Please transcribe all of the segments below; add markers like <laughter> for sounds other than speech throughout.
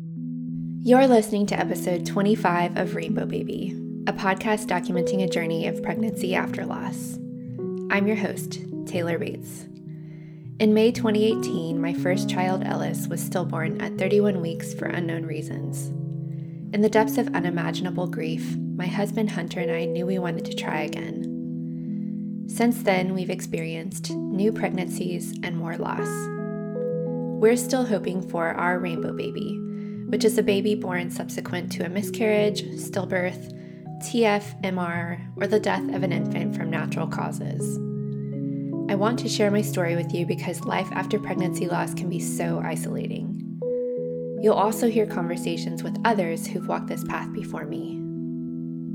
You're listening to episode 25 of Rainbow Baby, a podcast documenting a journey of pregnancy after loss. I'm your host, Taylor Bates. In May 2018, my first child, Ellis, was stillborn at 31 weeks for unknown reasons. In the depths of unimaginable grief, my husband Hunter and I knew we wanted to try again. Since then, we've experienced new pregnancies and more loss. We're still hoping for our rainbow baby, which is a baby born subsequent to a miscarriage, stillbirth, TFMR, or the death of an infant from natural causes. I want to share my story with you because life after pregnancy loss can be so isolating. You'll also hear conversations with others who've walked this path before me.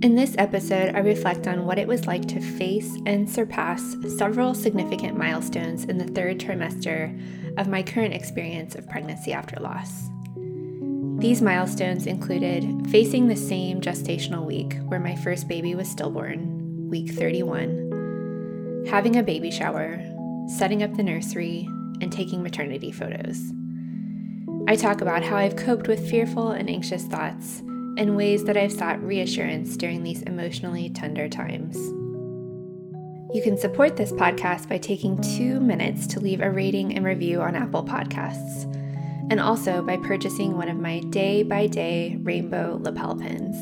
In this episode, I reflect on what it was like to face and surpass several significant milestones in the third trimester of my current experience of pregnancy after loss. These milestones included facing the same gestational week where my first baby was stillborn, week 31, having a baby shower, setting up the nursery, and taking maternity photos. I talk about how I've coped with fearful and anxious thoughts and ways that I've sought reassurance during these emotionally tender times. You can support this podcast by taking two minutes to leave a rating and review on Apple Podcasts, and also by purchasing one of my day by day rainbow lapel pins.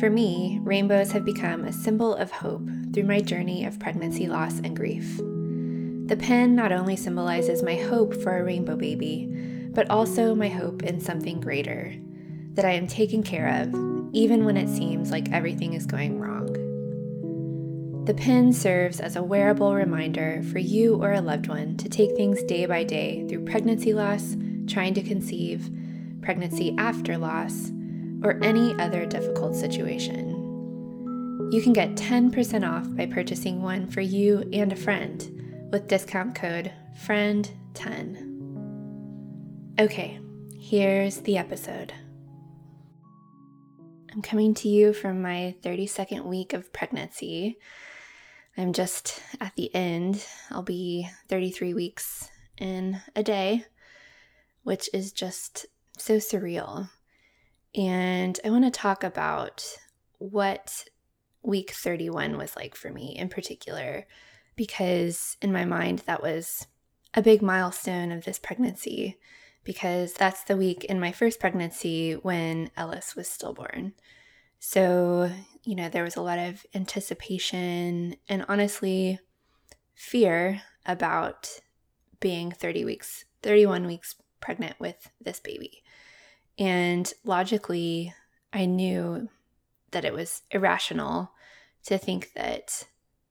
For me, rainbows have become a symbol of hope through my journey of pregnancy loss and grief. The pin not only symbolizes my hope for a rainbow baby, but also my hope in something greater that I am taken care of, even when it seems like everything is going wrong. The pin serves as a wearable reminder for you or a loved one to take things day by day through pregnancy loss, trying to conceive, pregnancy after loss, or any other difficult situation. You can get 10% off by purchasing one for you and a friend with discount code FRIEND10. Okay, here's the episode. I'm coming to you from my 32nd week of pregnancy. I'm just at the end. I'll be 33 weeks in a day, which is just so surreal. And I want to talk about what week 31 was like for me in particular, because in my mind, that was a big milestone of this pregnancy, because that's the week in my first pregnancy when Ellis was stillborn. So, you know, there was a lot of anticipation and honestly fear about being 30 weeks, 31 weeks pregnant with this baby. And logically, I knew that it was irrational to think that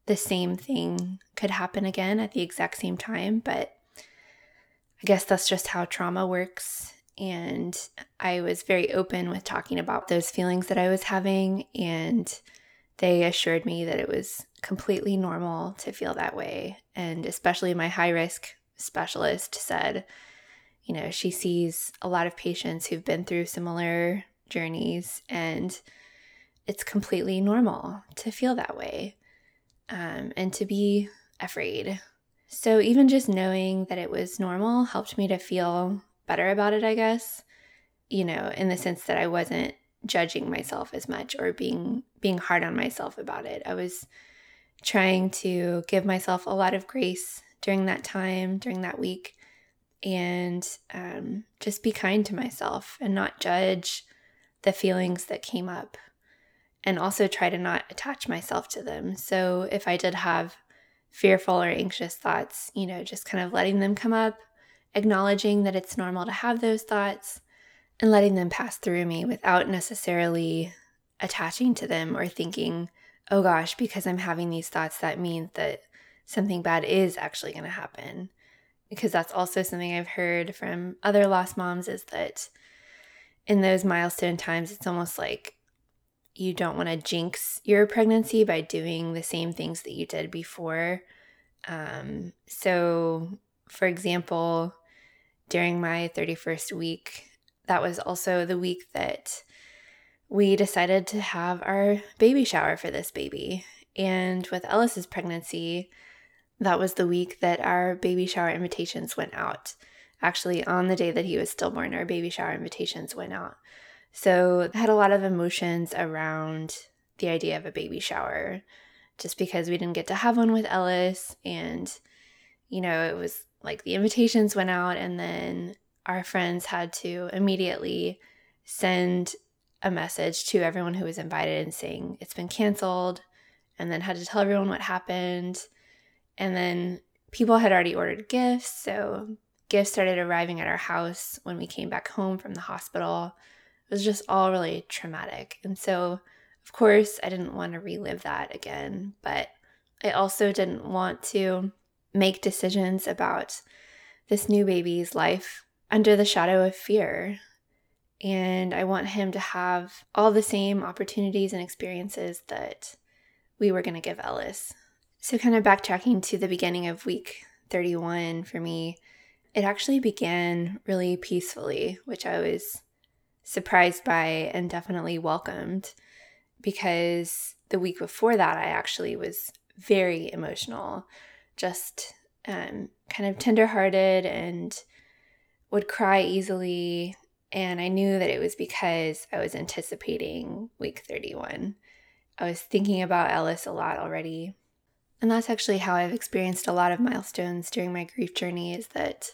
the same thing could happen again at the exact same time. But I guess that's just how trauma works. And I was very open with talking about those feelings that I was having. And they assured me that it was completely normal to feel that way. And especially my high risk specialist said, you know, she sees a lot of patients who've been through similar journeys, and it's completely normal to feel that way um, and to be afraid. So, even just knowing that it was normal helped me to feel better about it, I guess, you know, in the sense that I wasn't judging myself as much or being being hard on myself about it. I was trying to give myself a lot of grace during that time, during that week, and um, just be kind to myself and not judge the feelings that came up and also try to not attach myself to them. So if I did have fearful or anxious thoughts, you know, just kind of letting them come up, acknowledging that it's normal to have those thoughts and letting them pass through me without necessarily attaching to them or thinking, oh gosh, because I'm having these thoughts, that means that something bad is actually going to happen because that's also something I've heard from other lost moms is that in those milestone times, it's almost like you don't want to jinx your pregnancy by doing the same things that you did before. Um, so, for example, during my 31st week, that was also the week that we decided to have our baby shower for this baby. And with Ellis's pregnancy, that was the week that our baby shower invitations went out. actually on the day that he was stillborn, our baby shower invitations went out. So I had a lot of emotions around the idea of a baby shower just because we didn't get to have one with Ellis. And, you know, it was like the invitations went out, and then our friends had to immediately send a message to everyone who was invited and saying it's been canceled, and then had to tell everyone what happened. And then people had already ordered gifts. So gifts started arriving at our house when we came back home from the hospital. It was just all really traumatic. And so, of course, I didn't want to relive that again, but I also didn't want to make decisions about this new baby's life under the shadow of fear. And I want him to have all the same opportunities and experiences that we were going to give Ellis. So, kind of backtracking to the beginning of week 31 for me, it actually began really peacefully, which I was surprised by and definitely welcomed because the week before that, I actually was very emotional, just um, kind of tenderhearted and would cry easily. And I knew that it was because I was anticipating week 31. I was thinking about Ellis a lot already. And that's actually how I've experienced a lot of milestones during my grief journey is that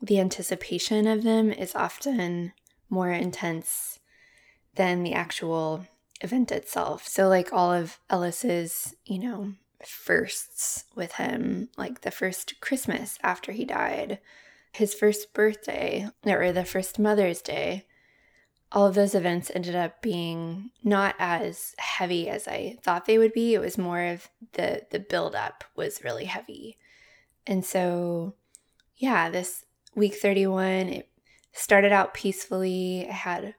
the anticipation of them is often more intense than the actual event itself. So, like all of Ellis's, you know, firsts with him, like the first Christmas after he died, his first birthday, or the first Mother's Day, all of those events ended up being not as heavy as I thought they would be. It was more of the the build up was really heavy. And so yeah, this week 31 it started out peacefully. I had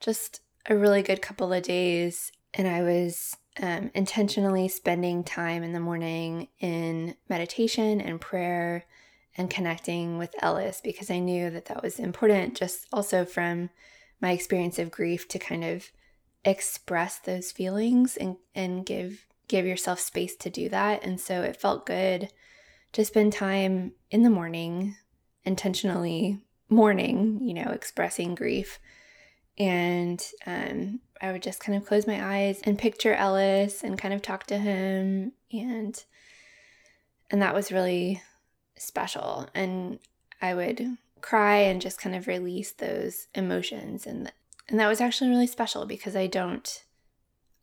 just a really good couple of days and I was um, intentionally spending time in the morning in meditation and prayer and connecting with Ellis because I knew that that was important just also from my experience of grief to kind of express those feelings and, and give give yourself space to do that. And so it felt good to spend time in the morning, intentionally mourning, you know, expressing grief. And um, I would just kind of close my eyes and picture Ellis and kind of talk to him and and that was really special. And I would cry and just kind of release those emotions and and that was actually really special because I don't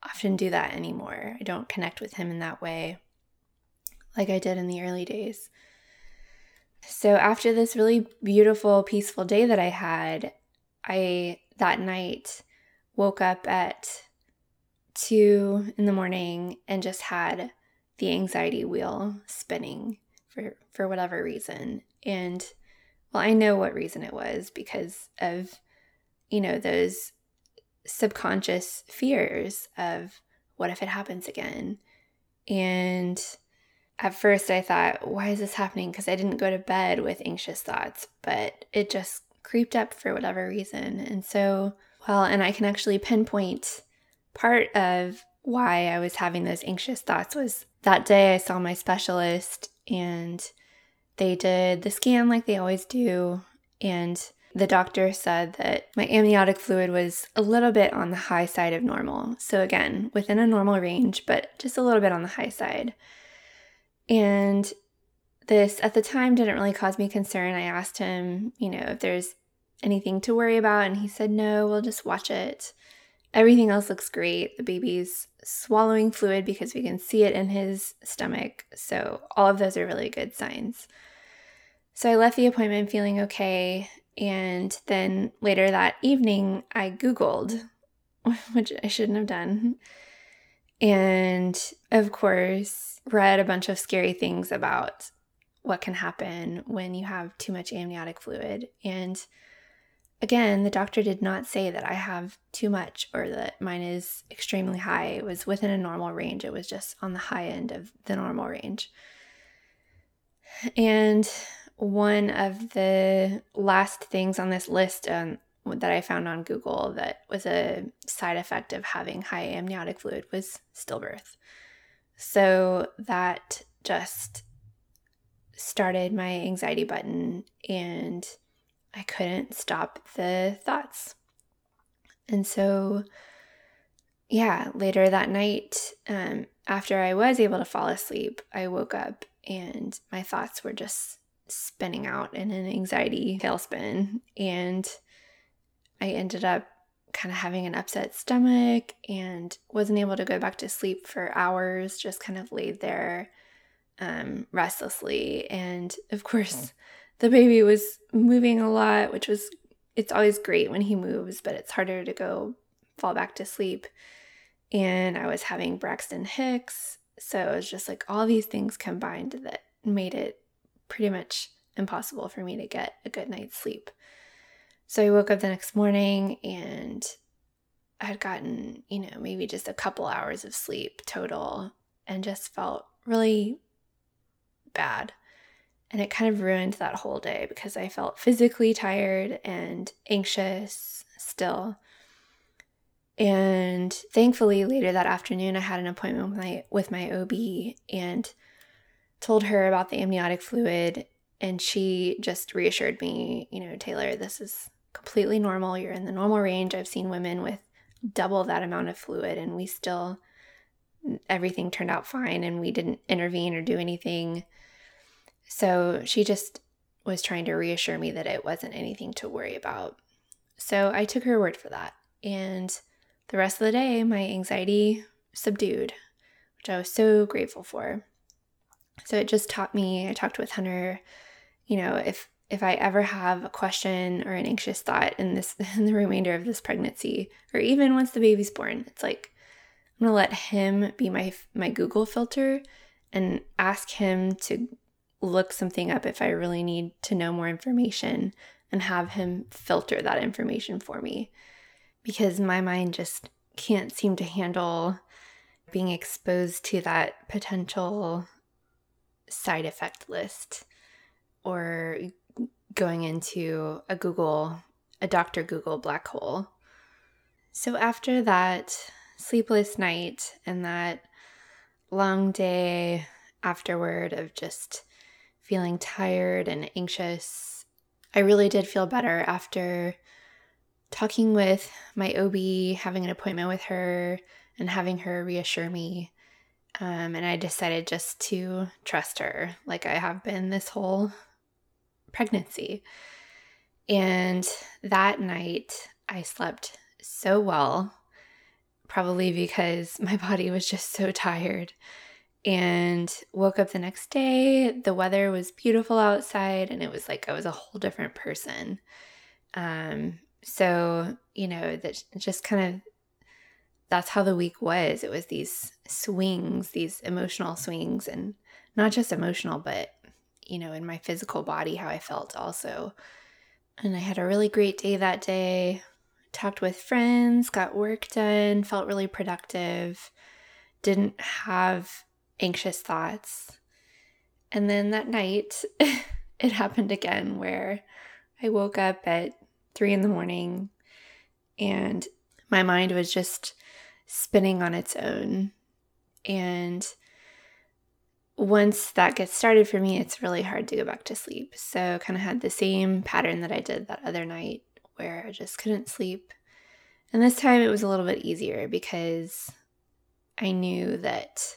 often do that anymore. I don't connect with him in that way like I did in the early days. So after this really beautiful peaceful day that I had, I that night woke up at 2 in the morning and just had the anxiety wheel spinning for for whatever reason and well, I know what reason it was because of, you know, those subconscious fears of what if it happens again? And at first I thought, why is this happening? Because I didn't go to bed with anxious thoughts, but it just creeped up for whatever reason. And so, well, and I can actually pinpoint part of why I was having those anxious thoughts was that day I saw my specialist and they did the scan like they always do, and the doctor said that my amniotic fluid was a little bit on the high side of normal. So, again, within a normal range, but just a little bit on the high side. And this at the time didn't really cause me concern. I asked him, you know, if there's anything to worry about, and he said, no, we'll just watch it. Everything else looks great. The baby's swallowing fluid because we can see it in his stomach. So, all of those are really good signs. So I left the appointment feeling okay. And then later that evening, I Googled, <laughs> which I shouldn't have done. And of course, read a bunch of scary things about what can happen when you have too much amniotic fluid. And again, the doctor did not say that I have too much or that mine is extremely high. It was within a normal range, it was just on the high end of the normal range. And one of the last things on this list um, that I found on Google that was a side effect of having high amniotic fluid was stillbirth. So that just started my anxiety button and I couldn't stop the thoughts. And so, yeah, later that night, um, after I was able to fall asleep, I woke up and my thoughts were just spinning out in an anxiety tailspin. And I ended up kind of having an upset stomach and wasn't able to go back to sleep for hours, just kind of laid there um, restlessly. And of course, the baby was moving a lot, which was, it's always great when he moves, but it's harder to go fall back to sleep and I was having Braxton Hicks. So it was just like all these things combined that made it pretty much impossible for me to get a good night's sleep. So I woke up the next morning and I had gotten, you know, maybe just a couple hours of sleep total and just felt really bad. And it kind of ruined that whole day because I felt physically tired and anxious still. And thankfully, later that afternoon, I had an appointment with my with my OB and told her about the amniotic fluid, and she just reassured me, you know, Taylor, this is completely normal. You're in the normal range. I've seen women with double that amount of fluid, and we still everything turned out fine, and we didn't intervene or do anything. So she just was trying to reassure me that it wasn't anything to worry about. So I took her word for that, and the rest of the day, my anxiety subdued, which I was so grateful for. So it just taught me, I talked with Hunter, you know, if if I ever have a question or an anxious thought in this <laughs> in the remainder of this pregnancy, or even once the baby's born, it's like I'm gonna let him be my my Google filter and ask him to look something up if I really need to know more information and have him filter that information for me. Because my mind just can't seem to handle being exposed to that potential side effect list or going into a Google, a Dr. Google black hole. So after that sleepless night and that long day afterward of just feeling tired and anxious, I really did feel better after talking with my OB, having an appointment with her, and having her reassure me. Um, and I decided just to trust her, like I have been this whole pregnancy. And that night, I slept so well, probably because my <laughs> body was just so tired. And woke up the next day. The weather was beautiful outside, and it was like I was a whole different person. Um, so, you know, that just kind of that's how the week was. It was these swings, these emotional swings, and not just emotional, but, you know, in my physical body, how I felt also. And I had a really great day that day. Talked with friends, got work done, felt really productive, didn't have anxious thoughts. And then that night, <laughs> it happened again where I woke up at three in the morning, and my mind was just spinning on its own. And once that gets started for me, it's really hard to go back to sleep. So, kind of had the same pattern that I did that other night where I just couldn't sleep. And this time it was a little bit easier because I knew that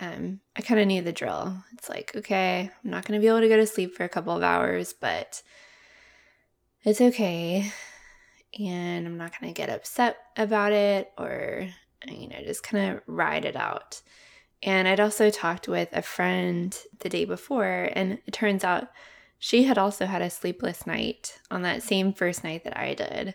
um, I kind of knew the drill. It's like, okay, I'm not going to be able to go to sleep for a couple of hours, but it's okay. And I'm not going to get upset about it or, you know, just kind of ride it out. And I'd also talked with a friend the day before, and it turns out she had also had a sleepless night on that same first night that I did.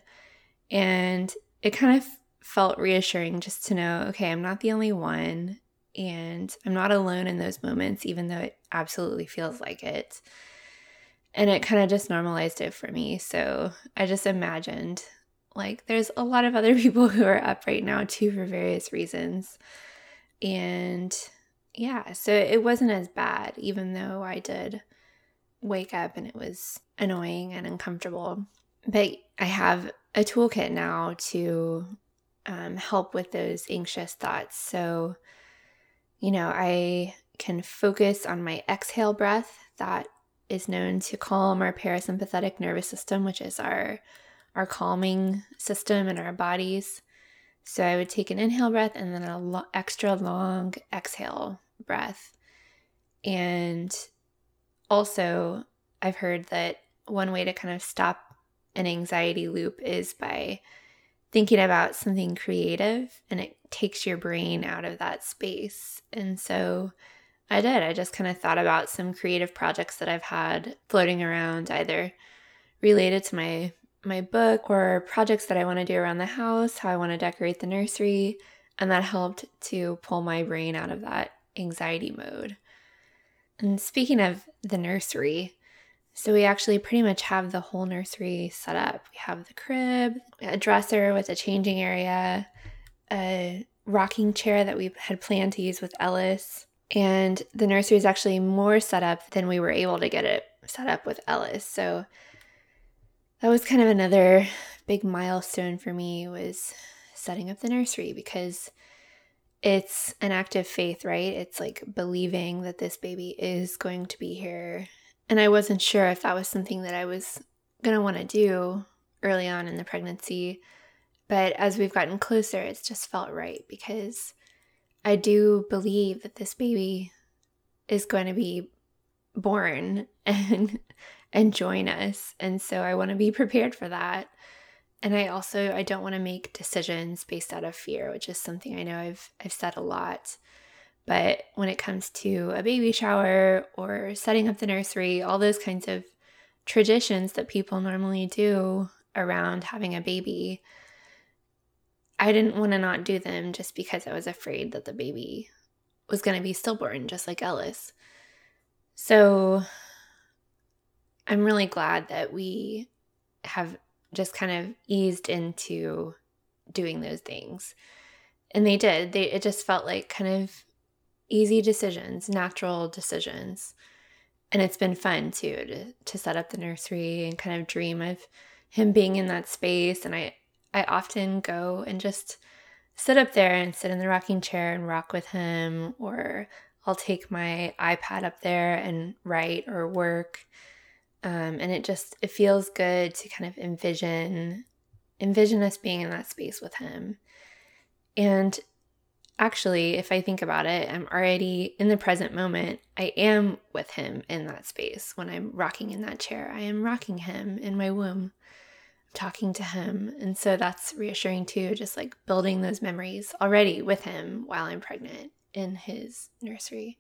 And it kind of felt reassuring just to know okay, I'm not the only one, and I'm not alone in those moments, even though it absolutely feels like it and it kind of just normalized it for me. So I just imagined like there's a lot of other <laughs> people who are up right now too for various reasons. And yeah, so it wasn't as bad, even though I did wake up and it was annoying and uncomfortable. But I have a toolkit now to um, help with those anxious thoughts. So, you know, I can focus on my exhale breath that is known to calm our parasympathetic nervous system, which is our our calming system in our bodies. So I would take an inhale breath and then an lo- extra long exhale breath. And also, I've heard that one way to kind of stop an anxiety loop is by thinking about something creative and it takes your brain out of that space. And so I did. I just kind of thought about some creative projects that I've had floating around, either related to my my book or projects that I want to do around the house, how I want to decorate the nursery, and that helped to pull my brain out of that anxiety mode. And speaking of the nursery, so we actually pretty much have the whole nursery set up. We have the crib, a dresser with a changing area, a rocking chair that we had planned to use with Ellis, and the nursery is actually more set up than we were able to get it set up with Ellis. So that was kind of another big milestone for me was setting up the nursery because it's an act of faith, right? It's like believing that this baby is going to be here. And I wasn't sure if that was something that I was going to want to do early on in the pregnancy. But as we've gotten closer, it's just felt right because I do believe that this baby is going to be born <laughs> and and join us. And so I want to be prepared for that. And I also I don't want to make decisions based out of fear, which is something I know I've I've said a lot. But when it comes to a baby shower or setting up the nursery, all those kinds of traditions that people normally do around having a baby, I didn't want to not do them just because I was afraid that the baby was going to be stillborn, just like Ellis. So I'm really glad that we have just kind of eased into doing those things. And they did. They it just felt like kind of easy decisions, natural decisions. And it's been fun too to to set up the nursery and kind of dream of him being in that space and I I often go and just sit up there and sit in the rocking chair and rock with him or I'll take my iPad up there and write or work. Um, and it just it feels good to kind of envision envision us being in that space with him. And actually if i think about it i'm already in the present moment i am with him in that space. When i'm rocking in that chair i am rocking him in my womb talking to him and so that's reassuring too just like building those memories already with him while i'm pregnant in his nursery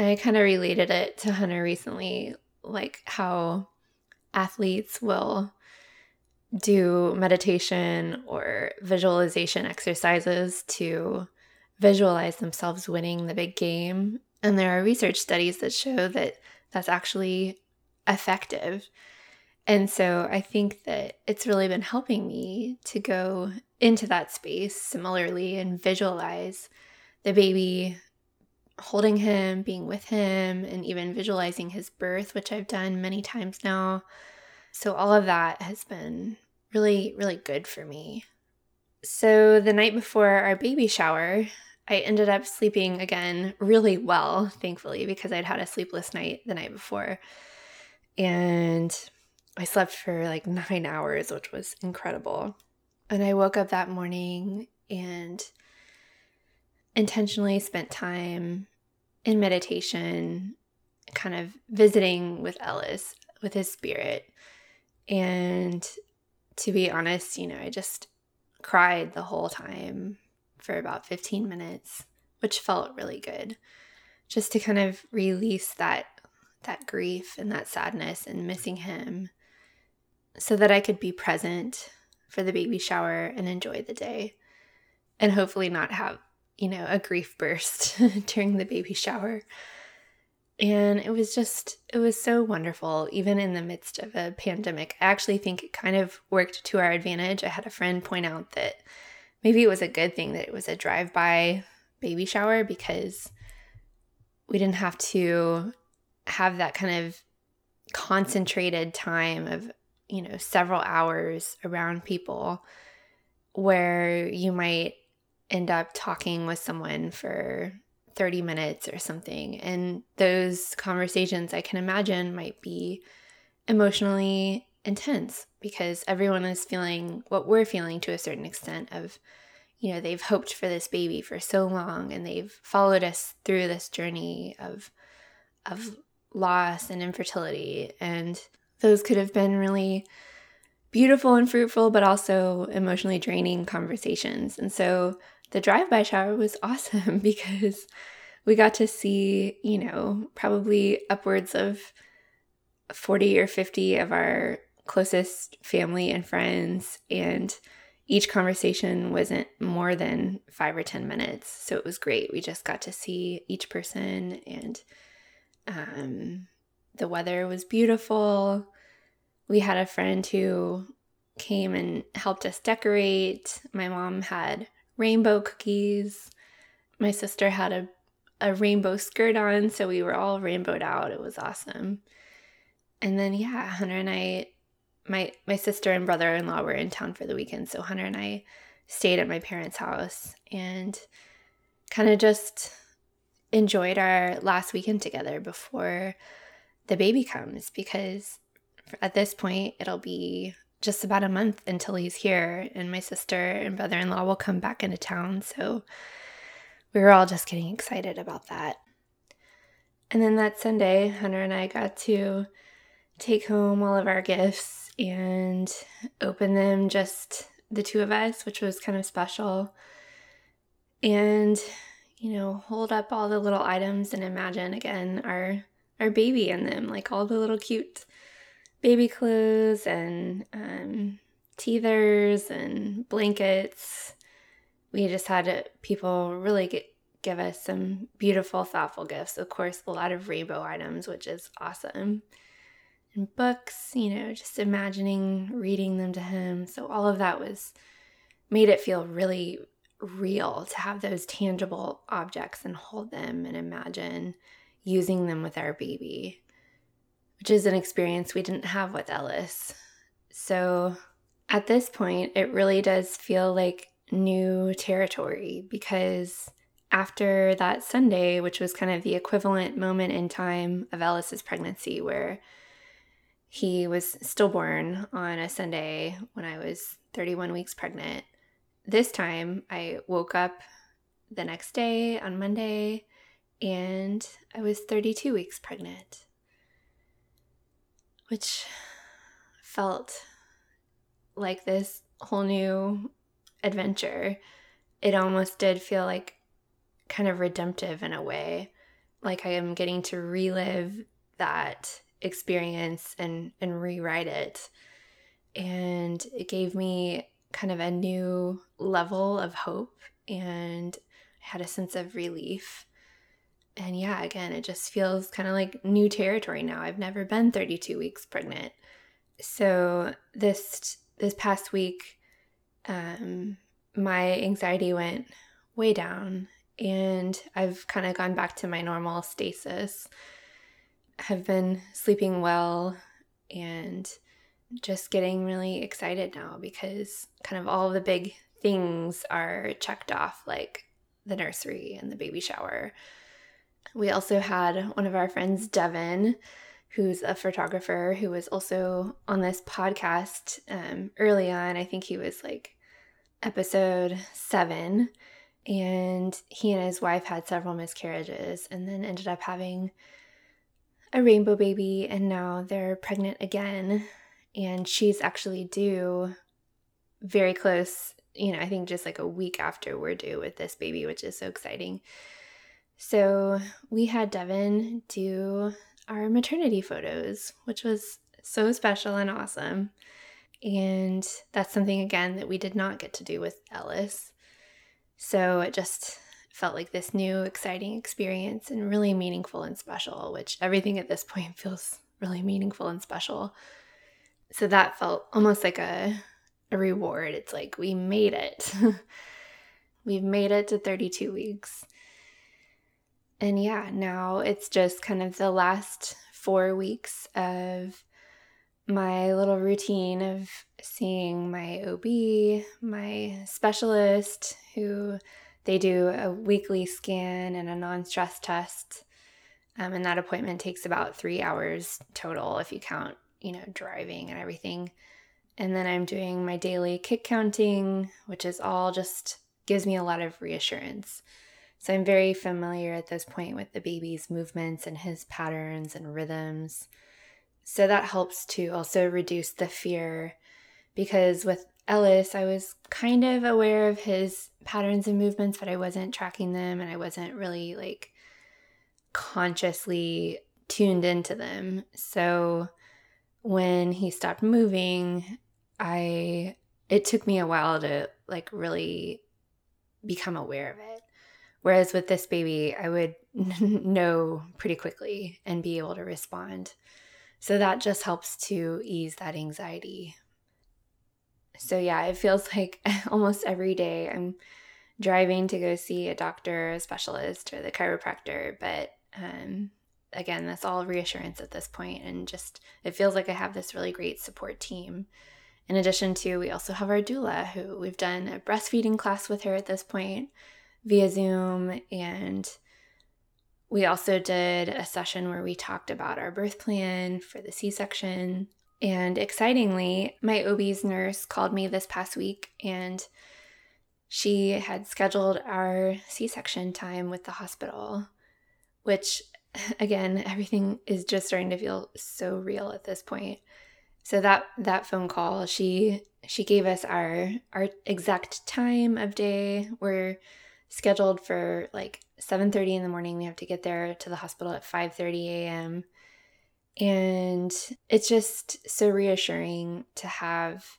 I kind of related it to Hunter recently, like how athletes will do meditation or visualization exercises to visualize themselves winning the big game. And there are research studies that show that that's actually effective. And so I think that it's really been helping me to go into that space similarly and visualize the baby holding him, being with him, and even visualizing his birth, which I've done many times now. So, all of that has been really, really good for me. So, the night before our baby shower, I ended up sleeping again really well, thankfully, because I'd had a sleepless night the night before. And I slept for like <laughs> nine hours, which was incredible. And I woke up that morning and intentionally spent time in meditation, kind of visiting with Ellis, with his spirit. And to be honest, you know, I just cried the whole time for about 15 minutes, which felt really good. Just to kind of release that that grief and that sadness and missing him so that I could be present for the baby shower and enjoy the day and hopefully not have you know, a grief burst <laughs> during the baby shower. And it was just, it was so wonderful, even in the midst of a pandemic. I actually think it kind of worked to our advantage. I had a friend point out that maybe it was a good thing that it was a drive by baby shower because we didn't have to have that kind of concentrated time of, you know, several hours around people where you might end up talking with someone for 30 minutes or something. And those conversations I can imagine might be emotionally intense because everyone is feeling what we're feeling to a certain extent of you know they've hoped for this baby for so long and they've followed us through this journey of of loss and infertility and those could have been really beautiful and fruitful but also emotionally draining conversations and so the drive-by shower was <laughs> awesome because we got to see you know probably upwards of 40 or 50 of our closest family and friends and each conversation wasn't more than five or 10 minutes. So it was great. We just got to see each person, and um, the weather was beautiful. We had a friend who came and helped us decorate. My mom had rainbow cookies. My sister had a, a rainbow skirt on, so we were all rainbowed out. It was awesome. And then, yeah, Hunter and I my my sister and brother-in-law were in town for the weekend, so Hunter and I stayed at my parents' house and kind of just enjoyed our last weekend together before the baby comes because at this point it'll be just about a month until he's here and my sister and brother-in-law will come back into town so we were all just getting excited about that and then that sunday hunter and i got to take home all of our gifts and open them just the two of us, which was kind of special. And you know, hold up all the little items and imagine again our our baby in them, like all the little cute baby clothes and um, teethers and blankets. We just had people really get, give us some beautiful, thoughtful gifts. Of course, a lot of rainbow items, which is awesome and books, you know, just imagining reading them to him. So all of that was made it feel really real to have those tangible objects and hold them and imagine using them with our baby, which is an experience we didn't have with Ellis. So at this point, it really does feel like new territory because after that Sunday, which was kind of the equivalent moment in time of Ellis's pregnancy, where he was stillborn on a Sunday when I was 31 weeks pregnant. This time I woke up the next day on Monday and I was 32 weeks pregnant, which felt like this whole new adventure. It almost did feel like kind of redemptive in a way, like I am getting to relive that experience and and rewrite it and it gave me kind of a new level of hope and I had a sense of relief and yeah again it just feels kind of like new territory now. I've never been 32 weeks pregnant. So this this past week um my anxiety went way down and i've kind of gone back to my normal stasis. Have been sleeping well and just getting really excited now because kind of all the big things are checked off, like the nursery and the baby shower. We also had one of our friends, Devin, who's a photographer who was also on this podcast um, early on. I think he was like episode seven. And he and his wife had several miscarriages and then ended up having a rainbow baby and now they're pregnant again and she's actually due very close you know i think just like a week after we're due with this baby which is so exciting so we had devin do our maternity photos which was so special and awesome and that's something again that we did not get to do with ellis so it just felt like this new, exciting experience and really meaningful and special, which everything at this point <laughs> feels really meaningful and special. So that felt almost like a, a reward. It's like we made it. <laughs> We've made it to 32 weeks. And yeah, now it's just kind of the last four weeks of my little routine of seeing my OB, my specialist, who they do a weekly scan and a non stress test. Um, and that appointment takes about three hours total if you count, you know, driving and everything. And then I'm doing my daily kick counting, which is all just gives me a lot of reassurance. So I'm very familiar at this point with the baby's movements and his patterns and rhythms. So that helps to also reduce the fear because with Ellis, I was kind of aware of his patterns and movements, but I wasn't tracking them and I wasn't really like consciously tuned into them. So when he stopped moving, I it took me a while to like really become aware of it. Whereas with this baby, I would <laughs> know pretty quickly and be able to respond. So that just helps to ease that anxiety so yeah, it feels <laughs> like <laughs> almost every day I'm driving to go see a doctor, a specialist, or the chiropractor. But um, again, that's all reassurance at this point, and just it feels like I have this really great support team. In addition to, we also have our doula, who we've done a breastfeeding class with her at this point via Zoom, and we also did a session where we talked about our birth plan for the C section and excitingly, my OB's nurse called me this past week and she had scheduled our C section time with the hospital, which <laughs> again, everything is just starting to feel so real at this point. So that that phone call, she she gave us our our exact time of day. We're scheduled for like 7:30 in the morning. We have to get there to the hospital at 5:30 a.m. And it's just so reassuring to have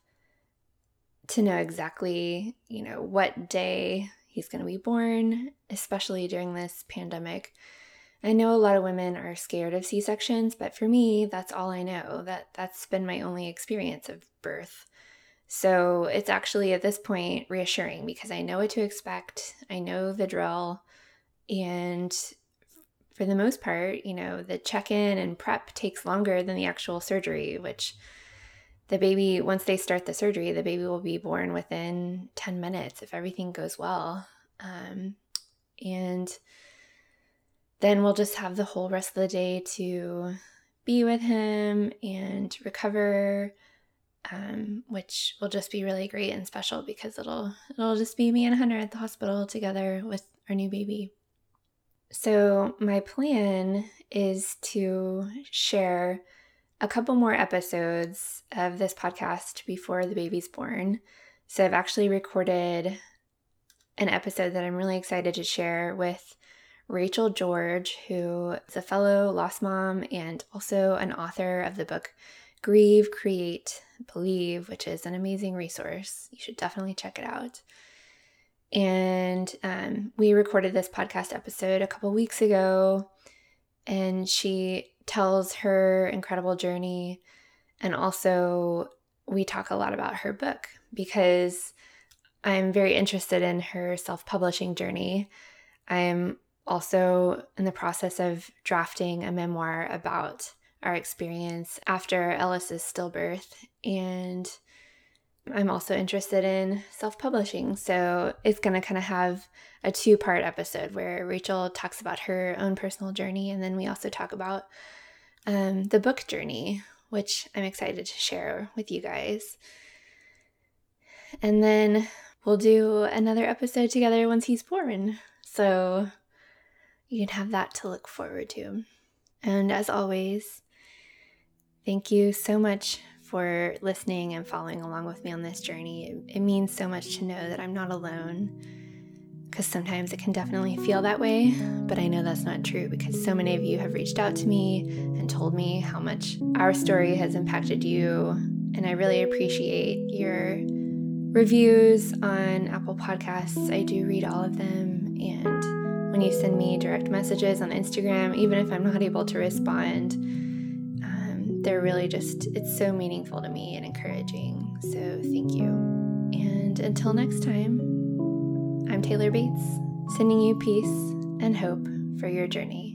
to know exactly, you know, what day he's going to be born, especially during this pandemic. I know a lot of women are scared of C-sections, but for me, that's all I know. That that's been my only experience of birth. So, it's actually at this point reassuring because I know what to expect. I know the drill and for the most part, you know, the check in and prep takes longer than the actual surgery, which the baby, once they start the surgery, the baby will be born within 10 minutes if everything goes well. Um, and then we'll just have the whole rest of the day to be with him and recover. Um, which will just be really great and special because it'll it'll just be me and Hunter at the hospital together with our new baby. So, my plan is to share a couple more episodes of this podcast before the baby's born. So, I've actually recorded an episode that I'm really excited to share with Rachel George, who is a fellow lost mom and also an author of the book Grieve, Create, Believe, which is an amazing resource. You should definitely check it out. And um, we recorded this podcast episode a couple weeks ago, and she tells her incredible journey. And also, we talk a lot about her book because I'm very interested in her self publishing journey. I'm also in the process of drafting a memoir about our experience after Ellis's stillbirth. And I'm also interested in self publishing. So it's going to kind of have a two part episode where Rachel talks about her own personal journey. And then we also talk about um, the book journey, which I'm excited to share with you guys. And then we'll do another episode together once he's born. So you can have that to look forward to. And as always, thank you so much for listening and following along with me on this journey. It, it means so much to know that I'm not alone because sometimes it can definitely feel that way, but I know that's not true because so many of you have reached out to me and told me how much our story has impacted you. And I really appreciate your reviews on Apple Podcasts. I do read all of them. And when you send me direct messages on Instagram, even if I'm not able to respond, they're really just, it's so meaningful to me and encouraging. So thank you. And until next time, I'm Taylor Bates, sending you peace and hope for your journey.